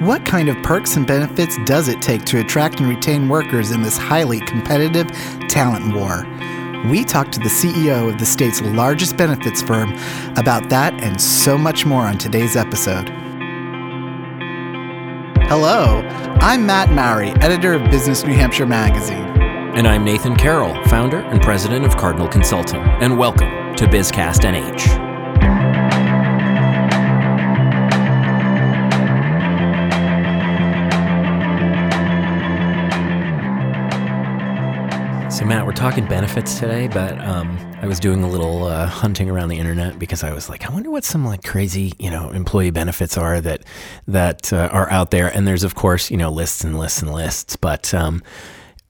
What kind of perks and benefits does it take to attract and retain workers in this highly competitive talent war? We talked to the CEO of the state's largest benefits firm about that and so much more on today's episode. Hello, I'm Matt Mowry, editor of Business New Hampshire magazine. And I'm Nathan Carroll, founder and president of Cardinal Consulting. And welcome to BizCast NH. So, Matt, we're talking benefits today, but um, I was doing a little uh, hunting around the internet because I was like, I wonder what some like crazy, you know, employee benefits are that that uh, are out there. And there's, of course, you know, lists and lists and lists. But um,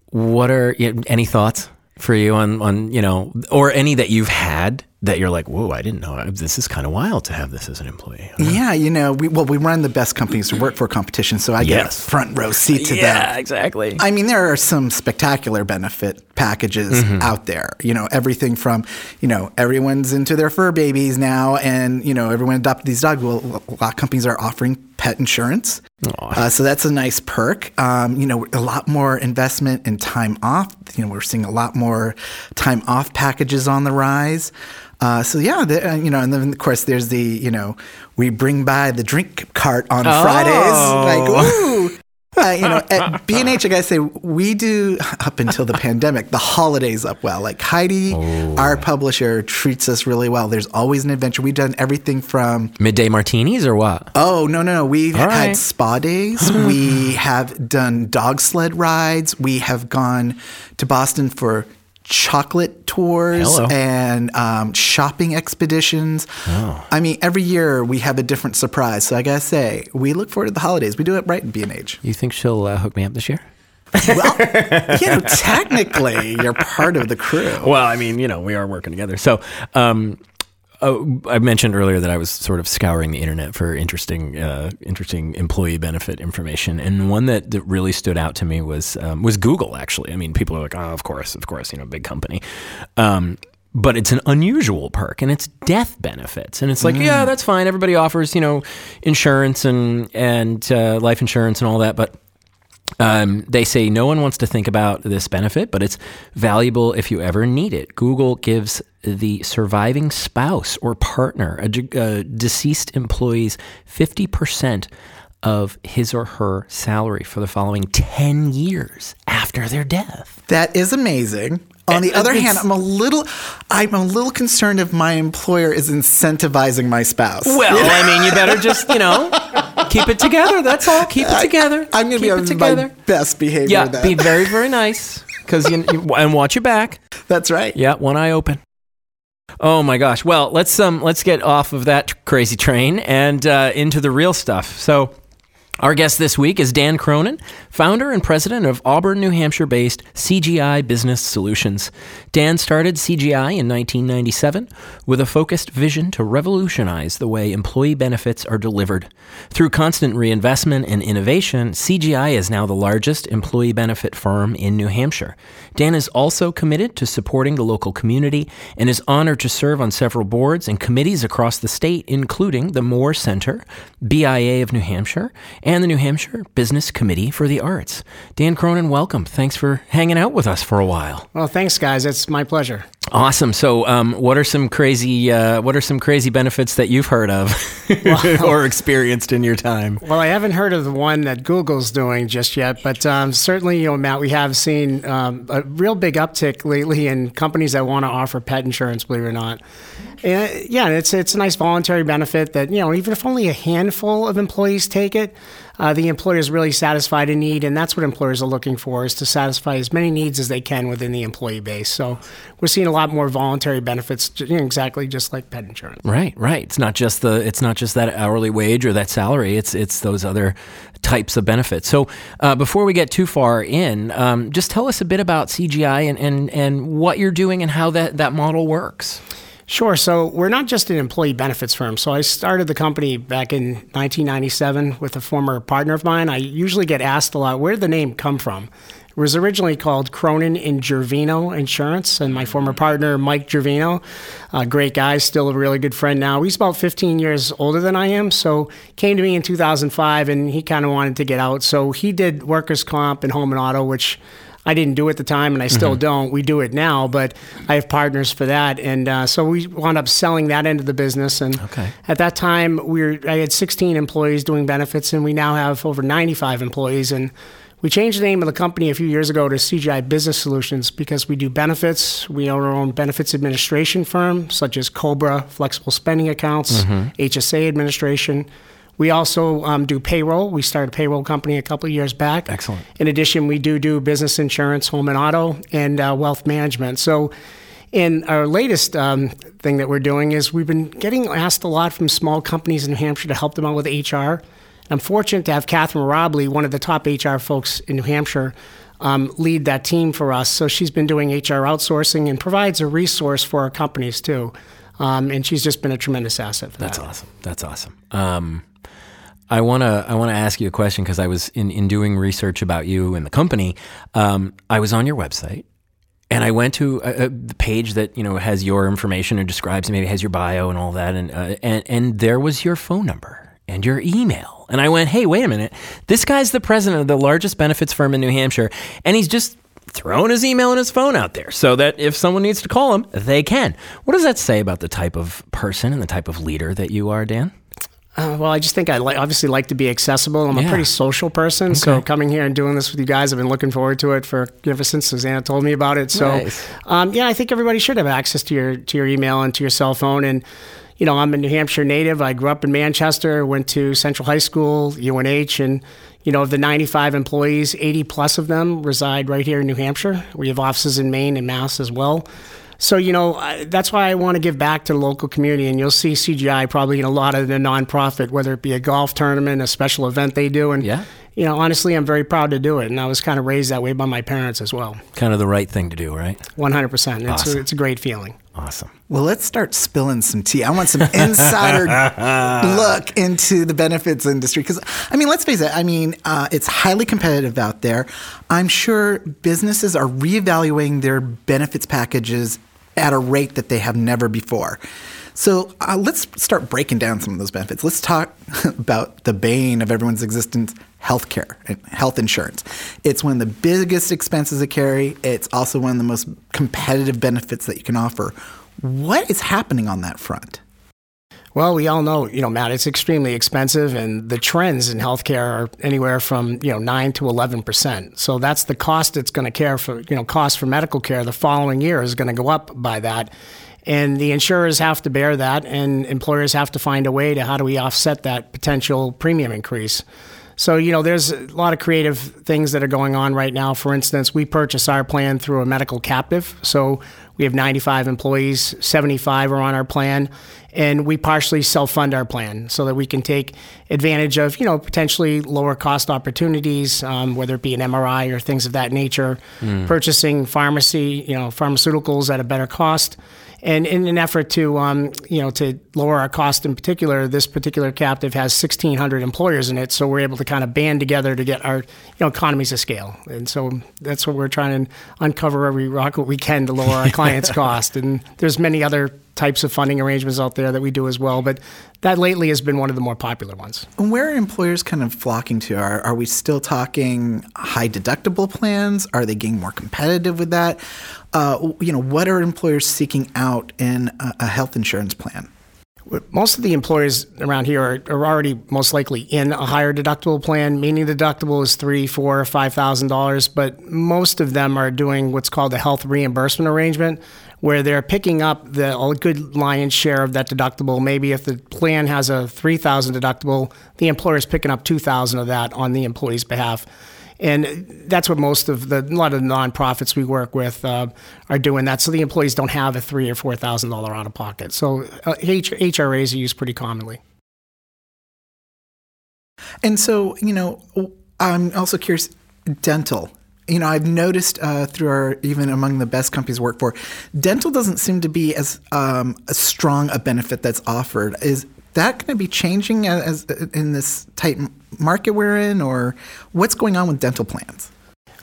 what are any thoughts for you on on you know, or any that you've had that you're like, whoa, I didn't know this is kind of wild to have this as an employee. Yeah, you know, we well, we run the best companies to work for competition, so I Yes. get a front row seat to yeah, that. exactly. I mean, there are some spectacular benefit packages Mm-hmm. out there. You know, everything from, you know, everyone's into their fur babies now, and you know, everyone adopted these dogs. Well, a lot of companies are offering pet insurance, uh, so that's a nice perk. Um, you know, a lot more investment in time off. You know, we're seeing a lot more time off packages on the rise. Uh, so yeah, the, uh, you know, and then of course there's the you know we bring by the drink cart on Oh. Fridays, like ooh. Uh, you know, at B&H, I gotta say, we do up until the pandemic the holidays up well. Like Heidi, Oh. our publisher, treats us really well. There's always an adventure. We've done everything from Midday martinis or what? oh no no no, we've All had right. spa days. we have done dog sled rides. We have gone to Boston for chocolate tours Hello. and um, shopping expeditions. Oh. I mean, every year we have a different surprise. So I gotta say, we look forward to the holidays. We do it right in B&H. You think she'll uh, hook me up this year? Well, you know, technically, you're part of the crew. Well, I mean, you know, we are working together. So, um, oh, I mentioned earlier that I was sort of scouring the internet for interesting, uh, interesting employee benefit information, and one that, that really stood out to me was um, was Google. Actually, I mean, people are like, "Oh, of course, of course," you know, big company. Um, but it's an unusual perk, and it's death benefits, and it's like, yeah, that's fine. Everybody offers, you know, insurance and and uh, life insurance and all that, but um, they say no one wants to think about this benefit, but it's valuable if you ever need it. Google gives the surviving spouse or partner, a, de- a deceased employee's 50% of his or her salary for the following 10 years after their death. That is amazing. On the other hand, I'm a little, I'm a little concerned if my employer is incentivizing my spouse. Well, I mean, you better just, you know, keep it together. That's all. Keep it together. I'm going to be Keep on it my together. best behavior. Yeah, that. be very, very nice. Because you, you and watch your back. That's right. Yeah, one eye open. Oh my gosh. Well, let's um let's get off of that crazy train and uh, into the real stuff. So. Our guest this week is Dan Cronin, founder and president of Auburn, New Hampshire based CGI Business Solutions. Dan started CGI in 1997 with a focused vision to revolutionize the way employee benefits are delivered. Through constant reinvestment and innovation, CGI is now the largest employee benefit firm in New Hampshire. Dan is also committed to supporting the local community and is honored to serve on several boards and committees across the state, including the Moore Center, BIA of New Hampshire, and the New Hampshire Business Committee for the Arts. Dan Cronin, welcome. Thanks for hanging out with us for a while. Well, thanks, guys. It's my pleasure. Awesome. So, um, what are some crazy uh, what are some crazy benefits that you've heard of or experienced in your time? Well, I haven't heard of the one that Google's doing just yet, but um, certainly, you know, Matt, we have seen um, a real big uptick lately in companies that want to offer pet insurance. Believe it or not, and, yeah, it's it's a nice voluntary benefit that you know, even if only a handful of employees take it, uh, the employer is really satisfied a need, and that's what employers are looking for is to satisfy as many needs as they can within the employee base. So we're seeing a lot more voluntary benefits, you know, exactly just like pet insurance. Right, right. It's not just the it's not just that hourly wage or that salary. It's it's those other types of benefits. So uh, before we get too far in, um, just tell us a bit about CGI and, and and what you're doing and how that that model works. Sure. So we're not just an employee benefits firm. So I started the company back in 1997 with a former partner of mine. I usually get asked a lot, where did the name come from? It was originally called Cronin and Gervino Insurance, and my former partner Mike Gervino, a great guy, still a really good friend now. He's about 15 years older than I am, so came to me in 2005, and he kind of wanted to get out, so he did workers' comp and home and auto, which I didn't do it at the time, and I still mm-hmm. don't. We do it now, but I have partners for that, and uh, so we wound up selling that end of the business. And okay. at that time, we were I had 16 employees doing benefits, and we now have over 95 employees. And we changed the name of the company a few years ago to CGI Business Solutions because we do benefits. We own our own benefits administration firm, such as COBRA Flexible Spending Accounts, mm-hmm. HSA administration. We also um, do payroll. We started a payroll company a couple of years back. Excellent. In addition, we do do business insurance, home and auto, and uh, wealth management. So, in our latest um, thing that we're doing is we've been getting asked a lot from small companies in New Hampshire to help them out with HR. I'm fortunate to have Catherine Robley, one of the top HR folks in New Hampshire, um, lead that team for us. So she's been doing HR outsourcing and provides a resource for our companies too. Um, and she's just been a tremendous asset for that. That's that. awesome. That's awesome. Um, I want to I want to ask you a question because I was in, in doing research about you and the company. Um, I was on your website and I went to a, a, page that you know has your information and describes maybe has your bio and all that, and uh, and and there was your phone number and your email, and I went, hey, wait a minute, this guy's the president of the largest benefits firm in New Hampshire, and he's just throwing his email and his phone out there so that if someone needs to call him, they can. What does that say about the type of person and the type of leader that you are, Dan? Uh, well, I just think I li- obviously like to be accessible. I'm yeah. a pretty social person, okay. so coming here and doing this with you guys, I've been looking forward to it for ever since Susanna told me about it. So, nice. um, yeah, I think everybody should have access to your to your email and to your cell phone. And you know, I'm a New Hampshire native. I grew up in Manchester, went to Central High School, UNH, and you know, of the 95 employees, 80 plus of them reside right here in New Hampshire. We have offices in Maine and Mass as well. So, you know, that's why I want to give back to the local community. And you'll see CGI probably in a lot of the nonprofit, whether it be a golf tournament, a special event they do. And, yeah. you know, honestly, I'm very proud to do it. And I was kind of raised that way by my parents as well. Kind of the right thing to do, right? 100%. It's, a, it's a great feeling. Awesome. Well, let's start spilling some tea. I want some insider look into the benefits industry because, I mean, let's face it. I mean, uh, it's highly competitive out there. I'm sure businesses are reevaluating their benefits packages at a rate that they have never before. So uh, let's start breaking down some of those benefits. Let's talk about the bane of everyone's existence healthcare and health insurance. It's one of the biggest expenses to carry. It's also one of the most competitive benefits that you can offer. What is happening on that front? Well, we all know, you know, Matt, it's extremely expensive, and the trends in healthcare are anywhere from you know nine to eleven percent. So that's the cost it's going to care for. You know, cost for medical care the following year is going to go up by that, and the insurers have to bear that, and employers have to find a way to how do we offset that potential premium increase. So, you know, there's a lot of creative things that are going on right now. For instance, we purchase our plan through a medical captive. So we have 95 employees, 75 are on our plan, and we partially self-fund our plan so that we can take advantage of, you know, potentially lower cost opportunities, um, whether it be an MRI or things of that nature, mm. purchasing pharmacy, you know, pharmaceuticals at a better cost. And in an effort to, um, you know, to lower our cost in particular, this particular captive has 1,600 employers in it, so we're able to kind of band together to get our, you know, economies of scale. And so that's what we're trying to uncover every rock we can to lower our clients' cost. And there's many other types of funding arrangements out there that we do as well. But that lately has been one of the more popular ones. And where are employers kind of flocking to? Are, are we still talking high deductible plans? Are they getting more competitive with that? Uh, you know, what are employers seeking out in a, a health insurance plan? most of the employers around here are, are, already most likely in a higher deductible plan, meaning the deductible is three, four, five thousand dollars. But most of them are doing what's called a health reimbursement arrangement, where they're picking up the a good lion's share of that deductible. Maybe if the plan has a three thousand deductible, the employer is picking up two thousand of that on the employee's behalf. And that's what most of the a lot of the nonprofits we work with uh, are doing. That so the employees don't have a three or four thousand dollar out of pocket. So uh, H- HRAs are used pretty commonly. And so you know, I'm also curious. Dental you know, I've noticed uh, through our even among the best companies work for, dental doesn't seem to be as um, strong a benefit that's offered. Is that going to be changing as, as in this tight market we're in, or what's going on with dental plans?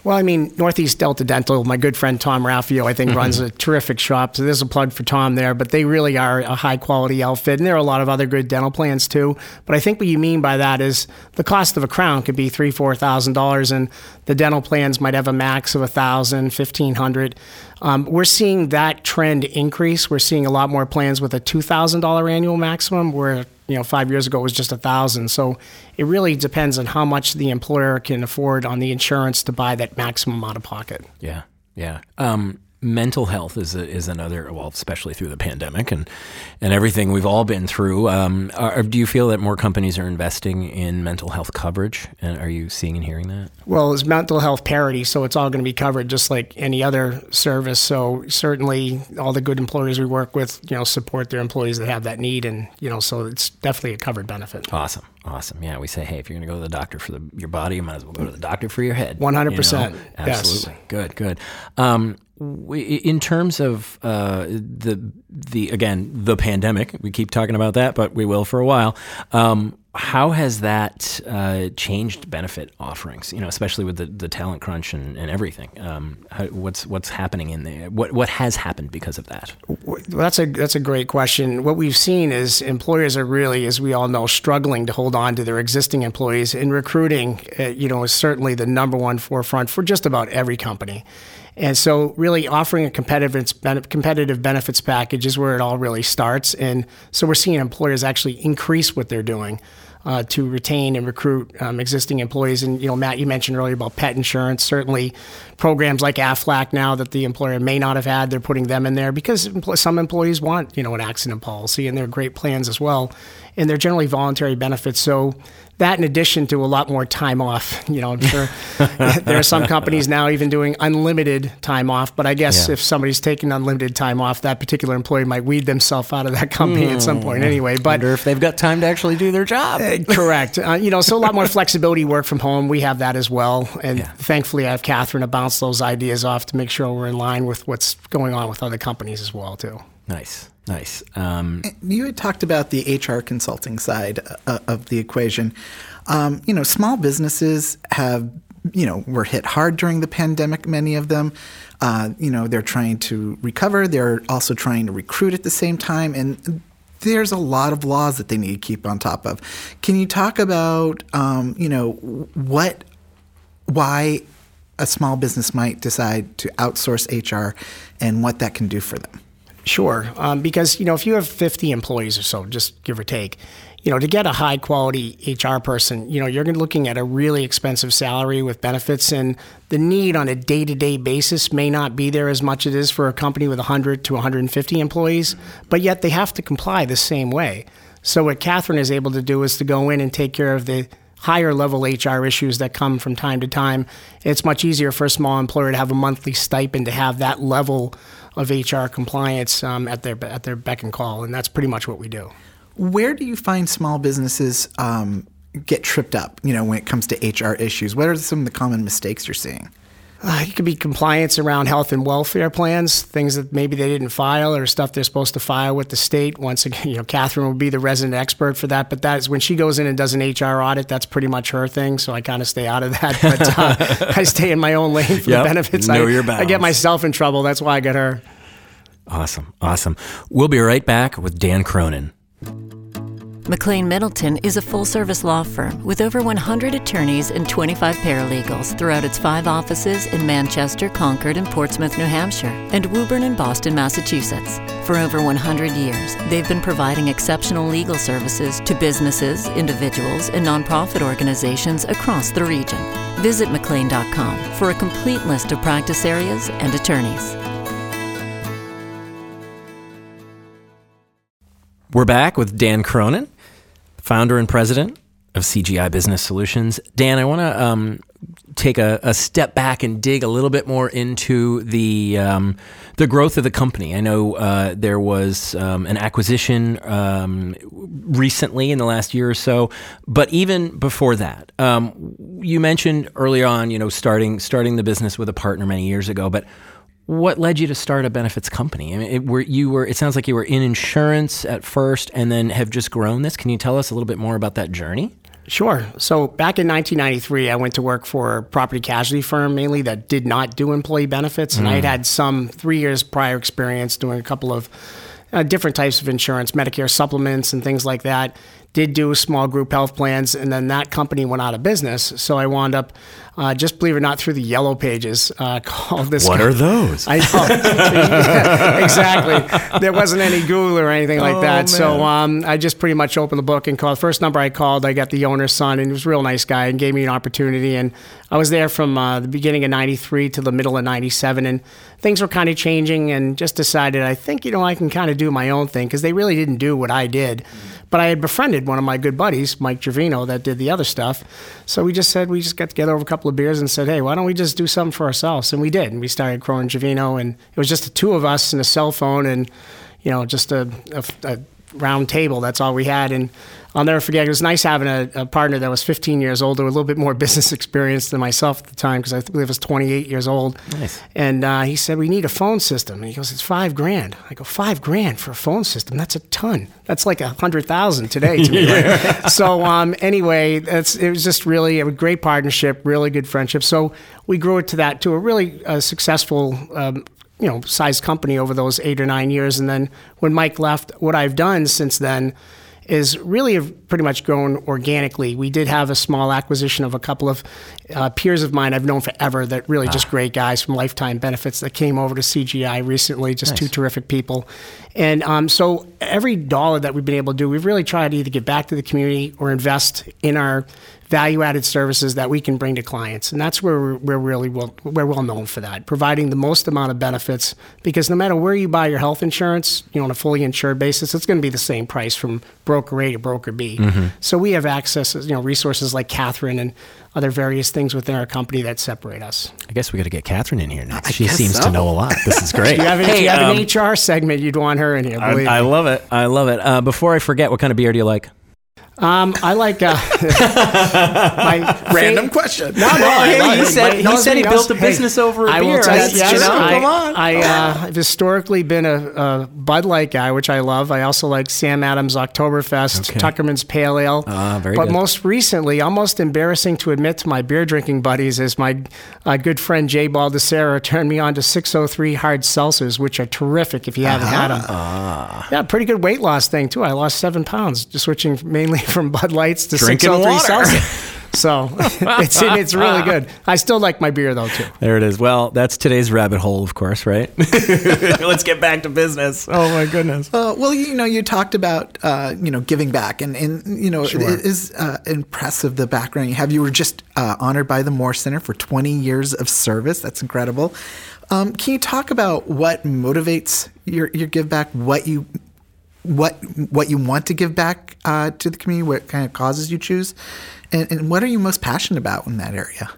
Well, I mean, Northeast Delta Dental, my good friend Tom Raffio, I think, Mm-hmm. runs a terrific shop. So there's a plug for Tom there, but they really are a high quality outfit. And there are a lot of other good dental plans too. But I think what you mean by that is the cost of a crown could be three, four thousand dollars, and the dental plans might have a max of a thousand, fifteen hundred. Um, we're seeing that trend increase. We're seeing a lot more plans with a two thousand dollar annual maximum, where you know five years ago it was just a thousand. So it really depends on how much the employer can afford on the insurance to buy that maximum out of pocket. Yeah, yeah. Um, mental health is a, is another well, especially through the pandemic and and everything we've all been through. Um, are, do you feel that more companies are investing in mental health coverage? And are you seeing and hearing that? Well, it's mental health parity, so it's all going to be covered just like any other service. So certainly, all the good employers we work with, you know, support their employees that have that need, and you know, so it's definitely a covered benefit. Awesome, awesome. Yeah, we say, hey, if you're going to go to the doctor for the, your body, you might as well go to the doctor for your head. 100%, You know? yes. Absolutely. Good, good. Um, we, in terms of uh, the the again the pandemic, we keep talking about that, but we will for a while. Um, how has that uh, changed benefit offerings? You know, especially with the, the talent crunch and, and everything. Um, how, what's what's happening in there? What what has happened because of that? Well, that's a that's a great question. What we've seen is employers are really, as we all know, struggling to hold on to their existing employees. And recruiting, uh, you know, is certainly the number one forefront for just about every company. And so, really, offering a competitive competitive benefits package is where it all really starts. And so, we're seeing employers actually increase what they're doing. Uh, to retain and recruit um, existing employees. And you know, Matt, you mentioned earlier about pet insurance. Certainly, programs like AFLAC now that the employer may not have had, they're putting them in there because some employees want you know an accident policy, and they're great plans as well. And they're generally voluntary benefits. So that, in addition to a lot more time off, you know, I'm sure there are some companies now even doing unlimited time off. But I guess Yeah. if somebody's taking unlimited time off, that particular employee might weed themselves out of that company at some point anyway. But wonder if they've got time to actually do their job. Correct. Uh, you know, so a lot more flexibility work from home. We have that as well. And Yeah. thankfully, I have Catherine to bounce those ideas off to make sure we're in line with what's going on with other companies as well, too. Nice, nice. Um, You had talked about the HR consulting side uh, of the equation. Um, you know, small businesses have, you know, were hit hard during the pandemic, many of them. Uh, you know, they're trying to recover. They're also trying to recruit at the same time. And there's a lot of laws that they need to keep on top of. Can you talk about, um, you know, what, why a small business might decide to outsource HR and what that can do for them? Sure, um, because you know if you have 50 employees or so, just give or take, you know to get a high quality HR person, you know you're looking at a really expensive salary with benefits, and the need on a day to day basis may not be there as much as it is for a company with 100 to 150 employees, but yet they have to comply the same way. So what Catherine is able to do is to go in and take care of the higher level HR issues that come from time to time. It's much easier for a small employer to have a monthly stipend to have that level of HR compliance um, at their at their beck and call, and that's pretty much what we do. Where do you find small businesses um, get tripped up? You know, when it comes to HR issues, what are some of the common mistakes you're seeing? Uh, it could be compliance around health and welfare plans, things that maybe they didn't file or stuff they're supposed to file with the state. Once again, you know, Catherine would be the resident expert for that. But that is when she goes in and does an HR audit, that's pretty much her thing. So I kind of stay out of that. But uh, I stay in my own lane for Yep. the benefits. Know I, your I get myself in trouble. That's why I get her. awesome, awesome. We'll be right back with Dan Cronin. McLane Middleton is a full service law firm with over 100 attorneys and 25 paralegals throughout its five offices in Manchester, Concord, and Portsmouth, New Hampshire, and Woburn and Boston, Massachusetts. For over 100 years, they've been providing exceptional legal services to businesses, individuals, and nonprofit organizations across the region. Visit McLane.com for a complete list of practice areas and attorneys. We're back with Dan Cronin, founder and president of CGI Business Solutions. Dan, I want to um, take a, a step back and dig a little bit more into the um, the growth of the company. I know uh, there was um, an acquisition um, recently in the last year or so, but even before that, um, you mentioned early on, you know, starting starting the business with a partner many years ago, but what led you to start a benefits company? I mean, it, were you were. It sounds like you were in insurance at first, and then have just grown this. Can you tell us a little bit more about that journey? Sure. So back in 1993, I went to work for a property casualty firm mainly that did not do employee benefits, and I had had some three years prior experience doing a couple of uh, different types of insurance, Medicare supplements, and things like that. Did do small group health plans, and then that company went out of business. So I wound up, uh, just believe it or not, through the yellow pages, uh, called this. What are those? I know. Yeah, exactly. There wasn't any Google or anything like that. So um, I just pretty much opened the book and called. First number I called, I got the owner's son, and he was a real nice guy and gave me an opportunity. And I was there from uh, the beginning of 93 to the middle of 97. And things were kind of changing and just decided, I think, you know, I can kind of do my own thing because they really didn't do what I did. But I had befriended one of my good buddies, Mike Gervino, that did the other stuff. So we just said, we just got together over a couple of beers and said, hey, why don't we just do something for ourselves? And we did. And we started Cronin Gervino, and it was just the two of us and a cell phone and, you know, just a, a, a round table. That's all we had. And I'll never forget, it was nice having a, a partner that was 15 years older, a little bit more business experience than myself at the time, because I believe I was 28 years old. Nice. And uh, he said, We need a phone system. And he goes, It's five grand. I go, Five grand for a phone system? That's a ton. That's like a hundred thousand today to me. right? So um, anyway, that's, it was just really a great partnership, really good friendship. So we grew it to that, to a really uh, successful um, you know, sized company over those eight or nine years. And then when Mike left, what I've done since then is really pretty much grown organically. We did have a small acquisition of a couple of uh, peers of mine I've known forever that really just great guys from Lifetime Benefits that came over to CGI recently, just two terrific people. And um, so every dollar that we've been able to do, we've really tried to either give back to the community or invest in our value added services that we can bring to clients. And that's where we're, we're really well, we're well known for that, providing the most amount of benefits because no matter where you buy your health insurance, you know, on a fully insured basis, it's going to be the same price from broker A to broker B. So we have access, you know, resources like Catherine and other various things within our company that separate us. I guess we got to get Catherine in here next. I She seems so. to know a lot. This is great. Do you have, if Hey, you have um, an HR segment, you'd want her in here. I, I love it. I love it. Uh, before I forget, what kind of beer do you like? Um, I like uh, my Random fa- question. No, no. Hey, I- he said- my- he said he knows- built a business over a I will beer. tell you, yes, true. I, Come on. I, uh, have historically been a, a Bud Light guy, which I love. I also like Sam Adams Oktoberfest, Okay. Tuckerman's Pale Ale. Ah, very but good. most recently, almost embarrassing to admit to my beer drinking buddies, is my uh, good friend Jay Baldessera turned me on to 603 hard seltzers, which are terrific if you haven't had them. Ah. Yeah, pretty good weight loss thing too. I lost seven pounds just switching mainly from Bud Lights to Drinking 603 water. seltzer. So it's it's really good. I still like my beer though too. There it is. Well, that's today's rabbit hole, of course, right? Let's get back to business. Oh my goodness. Uh, well, you know, you talked about uh, you know giving back, and and you know it is uh, impressive the background you have. You were just uh, honored by the Moore Center for 20 years of service. That's incredible. Um, can you talk about what motivates your your give back? What you what what you want to give back uh, to the community? What kind of causes you choose, and, and what are you most passionate about in that area?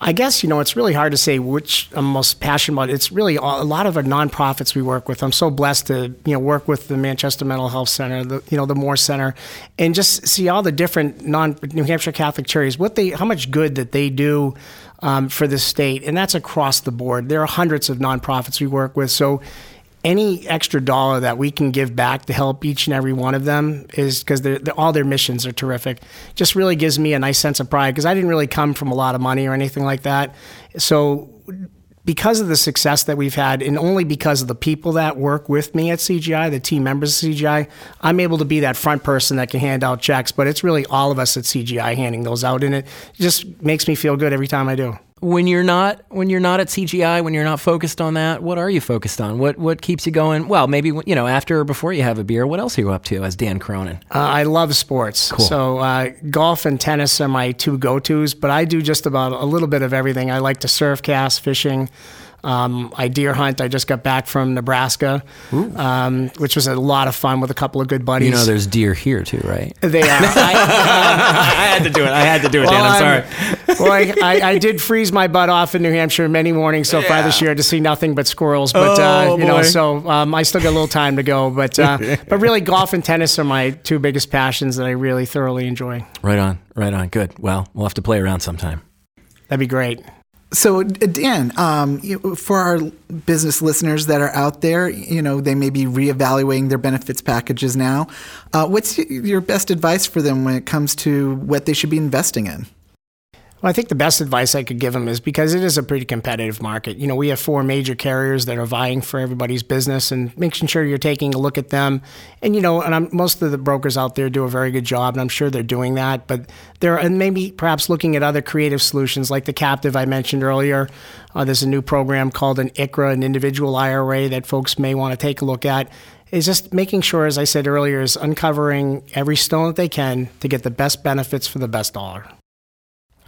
I guess you know it's really hard to say which I'm most passionate about. It's really all, a lot of our nonprofits we work with. I'm so blessed to you know work with the Manchester Mental Health Center, the you know the Moore Center, and just see all the different non New Hampshire Catholic charities, what they how much good that they do um, for the state, and that's across the board. There are hundreds of nonprofits we work with, so any extra dollar that we can give back to help each and every one of them is because all their missions are terrific. Just really gives me a nice sense of pride because I didn't really come from a lot of money or anything like that. So because of the success that we've had, and only because of the people that work with me at CGI, the team members of CGI, I'm able to be that front person that can hand out checks. But it's really all of us at CGI handing those out, and it just makes me feel good every time I do. When you're not when you're not at CGI, when you're not focused on that, what are you focused on? What what keeps you going? Well, maybe you know after or before you have a beer. What else are you up to as Dan Cronin? Uh, I love sports. So uh, golf and tennis are my two go-tos, but I do just about a little bit of everything. I like to surf, cast, fishing. Um, I deer hunt. I just got back from Nebraska, um, which was a lot of fun with a couple of good buddies. You know, there's deer here too, right? they are. I, I had to do it. I had to do it, well, Dan. I'm I'm- sorry. well, I, I, I did freeze my butt off in New Hampshire many mornings so far this year to see nothing but squirrels. But Oh, uh, you know, so um, I still got a little time to go. But uh, but really, golf and tennis are my two biggest passions that I really thoroughly enjoy. Right on, right on. Good. Well, we'll have to play around sometime. That'd be great. So, Dan, um, for our business listeners that are out there, you know, they may be reevaluating their benefits packages now. Uh, what's your best advice for them when it comes to what they should be investing in? Well, I think the best advice I could give them is because it is a pretty competitive market. You know, we have four major carriers that are vying for everybody's business, and making sure you're taking a look at them. And you know, and I'm, most of the brokers out there do a very good job, and I'm sure they're doing that. But they're and maybe perhaps looking at other creative solutions like the captive I mentioned earlier. Uh, there's a new program called an ICHRA, an individual IRA, that folks may want to take a look at. Is just making sure, as I said earlier, is uncovering every stone that they can to get the best benefits for the best dollar.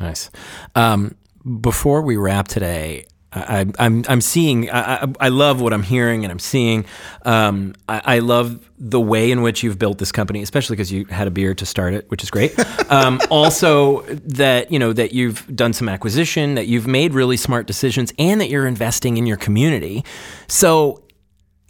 Nice. Um, before we wrap today, I, I- I'm I'm seeing. I, I, I love what I'm hearing and I'm seeing. Um, I, I love the way in which you've built this company, especially because you had a beer to start it, which is great. Um, also, that you know that you've done some acquisition, that you've made really smart decisions, and that you're investing in your community. So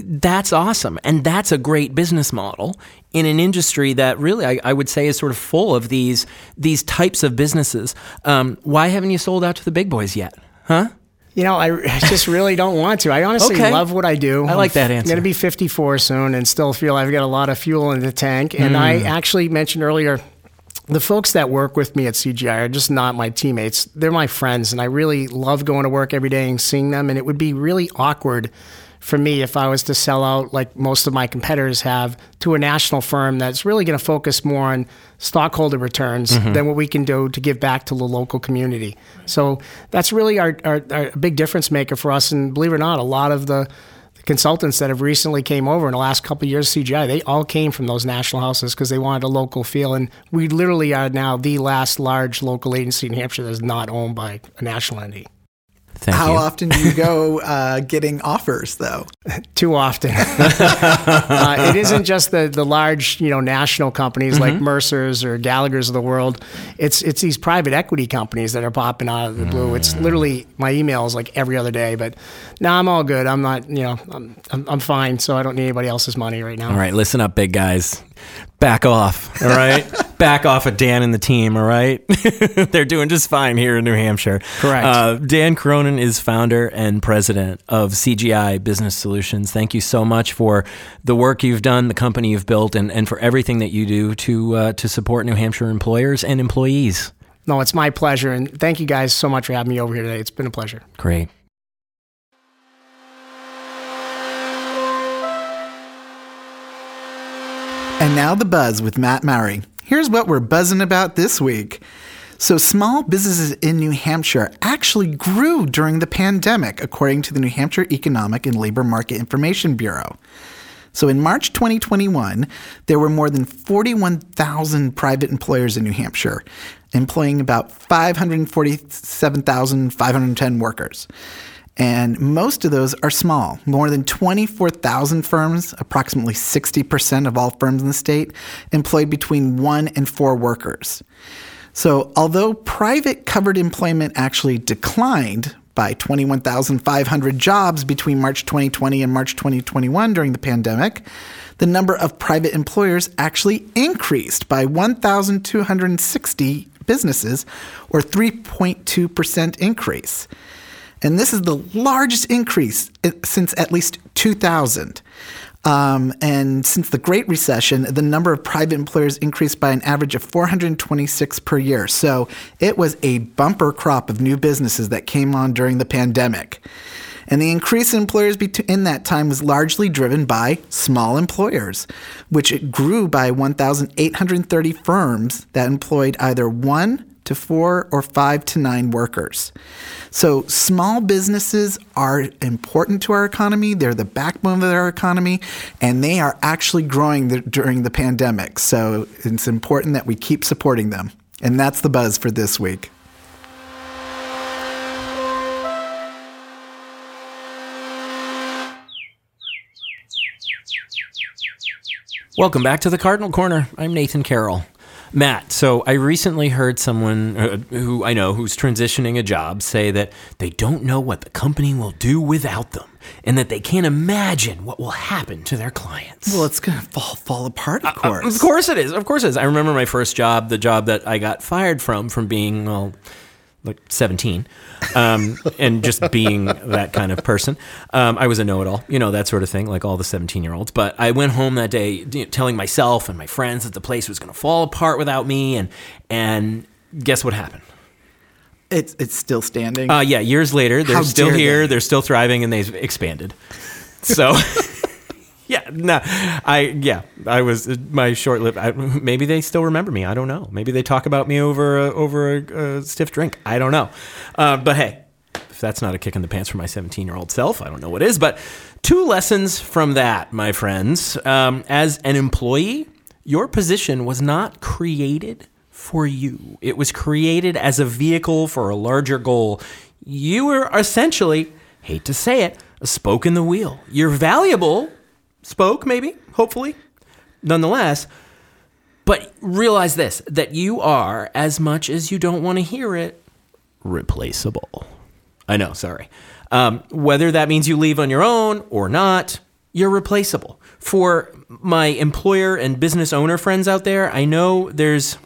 that's awesome. And that's a great business model in an industry that really, I, I would say, is sort of full of these these types of businesses. Um, why haven't you sold out to the big boys yet? Huh? You know, I, I just really don't want to. I honestly Okay. love what I do. I like that answer. I'm going to be 54 soon and still feel I've got a lot of fuel in the tank. And I Hmm. actually mentioned earlier, the folks that work with me at CGI are just not my teammates. They're my friends, and I really love going to work every day and seeing them. And it would be really awkward for me if I was to sell out like most of my competitors have to a national firm that's really going to focus more on stockholder returns Mm-hmm. than what we can do to give back to the local community. So that's really our, our, our big difference maker for us. And believe it or not, a lot of the consultants that have recently came over in the last couple of years CGI, they all came from those national houses because they wanted a local feel. And we literally are now the last large local agency in Hampshire that's not owned by a national entity. Thank How you. often do you go uh, getting offers, though? too often. uh, it isn't just the, the large, you know, national companies like Mercer's or Gallagher's of the world. It's it's these private equity companies that are popping out of the blue. It's literally my emails like every other day. But now I'm all good. I'm not, you know, I'm, I'm I'm fine. So I don't need anybody else's money right now. All right, listen up, big guys. Back off. All right, back off of Dan and the team. All right, they're doing just fine here in New Hampshire. Correct. Uh, Dan Cronin is founder and president of CGI Business Solutions. Thank you so much for the work you've done, the company you've built, and, and for everything that you do to uh, to support New Hampshire employers and employees. No, it's my pleasure, and thank you guys so much for having me over here today. It's been a pleasure. Great. Now the buzz with Matt Mowry. Here's what we're buzzing about this week. So, small businesses in New Hampshire actually grew during the pandemic, according to the New Hampshire Economic and Labor Market Information Bureau. So, in March 2021, there were more than 41,000 private employers in New Hampshire, employing about 547,510 workers. And most of those are small. More than 24,000 firms, approximately 60% of all firms in the state, employed between one and four workers. So, although private covered employment actually declined by 21,500 jobs between March 2020 and March 2021 during the pandemic, the number of private employers actually increased by 1,260 businesses, or 3.2% increase. And this is the largest increase since at least 2000. Um, and since the Great Recession, the number of private employers increased by an average of 426 per year. So it was a bumper crop of new businesses that came on during the pandemic. And the increase in employers in that time was largely driven by small employers, which grew by 1,830 firms that employed either one to four or five to nine workers. So, small businesses are important to our economy. They're the backbone of our economy, and they are actually growing the, during the pandemic. So, it's important that we keep supporting them. And that's the buzz for this week. Welcome back to the Cardinal Corner. I'm Nathan Carroll. Matt, so I recently heard someone uh, who I know who's transitioning a job say that they don't know what the company will do without them and that they can't imagine what will happen to their clients. Well, it's going to fall, fall apart, of course. Uh, Of course it is. Of course it is. I remember my first job, the job that I got fired from, from being, well, like 17, um, and just being that kind of person. Um, I was a know it all, you know, that sort of thing, like all the 17 year olds. But I went home that day you know, telling myself and my friends that the place was going to fall apart without me. And, and guess what happened? It's it's still standing. Uh, yeah, years later, they're How still here. they. They're still thriving, and they've expanded. So, yeah, no, I yeah, I was my short lived. Maybe they still remember me. I don't know. Maybe they talk about me over a, over a, a stiff drink. I don't know. Uh, but hey, if that's not a kick in the pants for my 17 year old self, I don't know what is. But two lessons from that, my friends. Um, as an employee, your position was not created for you. It was created as a vehicle for a larger goal. You were essentially, hate to say it, a spoke in the wheel. You're valuable, spoke maybe, hopefully, nonetheless. But realize this that you are, as much as you don't want to hear it, replaceable. I know, sorry. Um, whether that means you leave on your own or not, you're replaceable. For my employer and business owner friends out there, I know there's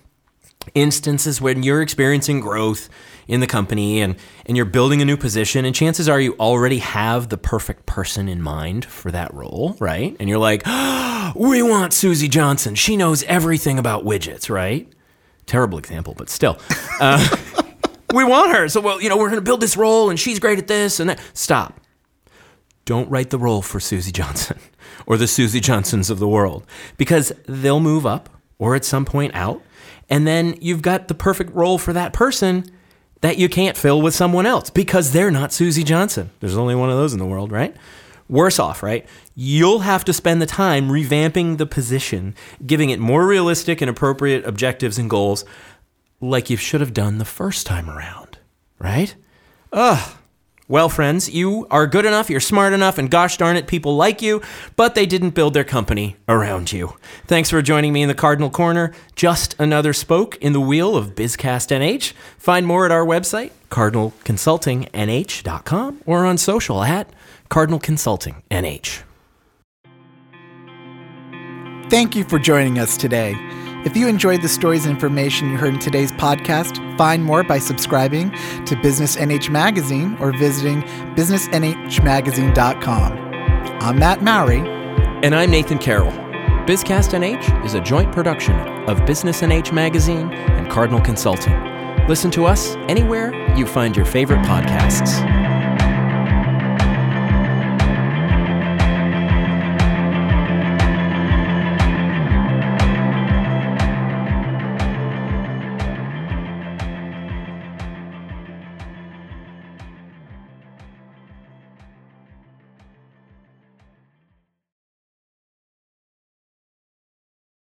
instances when you're experiencing growth in the company and, and you're building a new position, and chances are you already have the perfect person in mind for that role, right? And you're like, we want Susie Johnson. She knows everything about widgets, right? Terrible example, but still. Uh, we want her. So, well, you know, we're going to build this role and she's great at this and that. Stop. Don't write the role for Susie Johnson or the Susie Johnsons of the world because they'll move up or at some point out. And then you've got the perfect role for that person that you can't fill with someone else because they're not Susie Johnson. There's only one of those in the world, right? Worse off, right? You'll have to spend the time revamping the position, giving it more realistic and appropriate objectives and goals like you should have done the first time around, right? Ugh. Well, friends, you are good enough, you're smart enough, and gosh darn it, people like you, but they didn't build their company around you. Thanks for joining me in the Cardinal Corner. Just another spoke in the wheel of BizCast NH. Find more at our website, cardinalconsultingnh.com, or on social at Cardinal Consulting NH. Thank you for joining us today. If you enjoyed the stories and information you heard in today's podcast, find more by subscribing to Business NH Magazine or visiting businessnhmagazine.com. I'm Matt Mowry. And I'm Nathan Carroll. BizCast NH is a joint production of Business NH Magazine and Cardinal Consulting. Listen to us anywhere you find your favorite podcasts.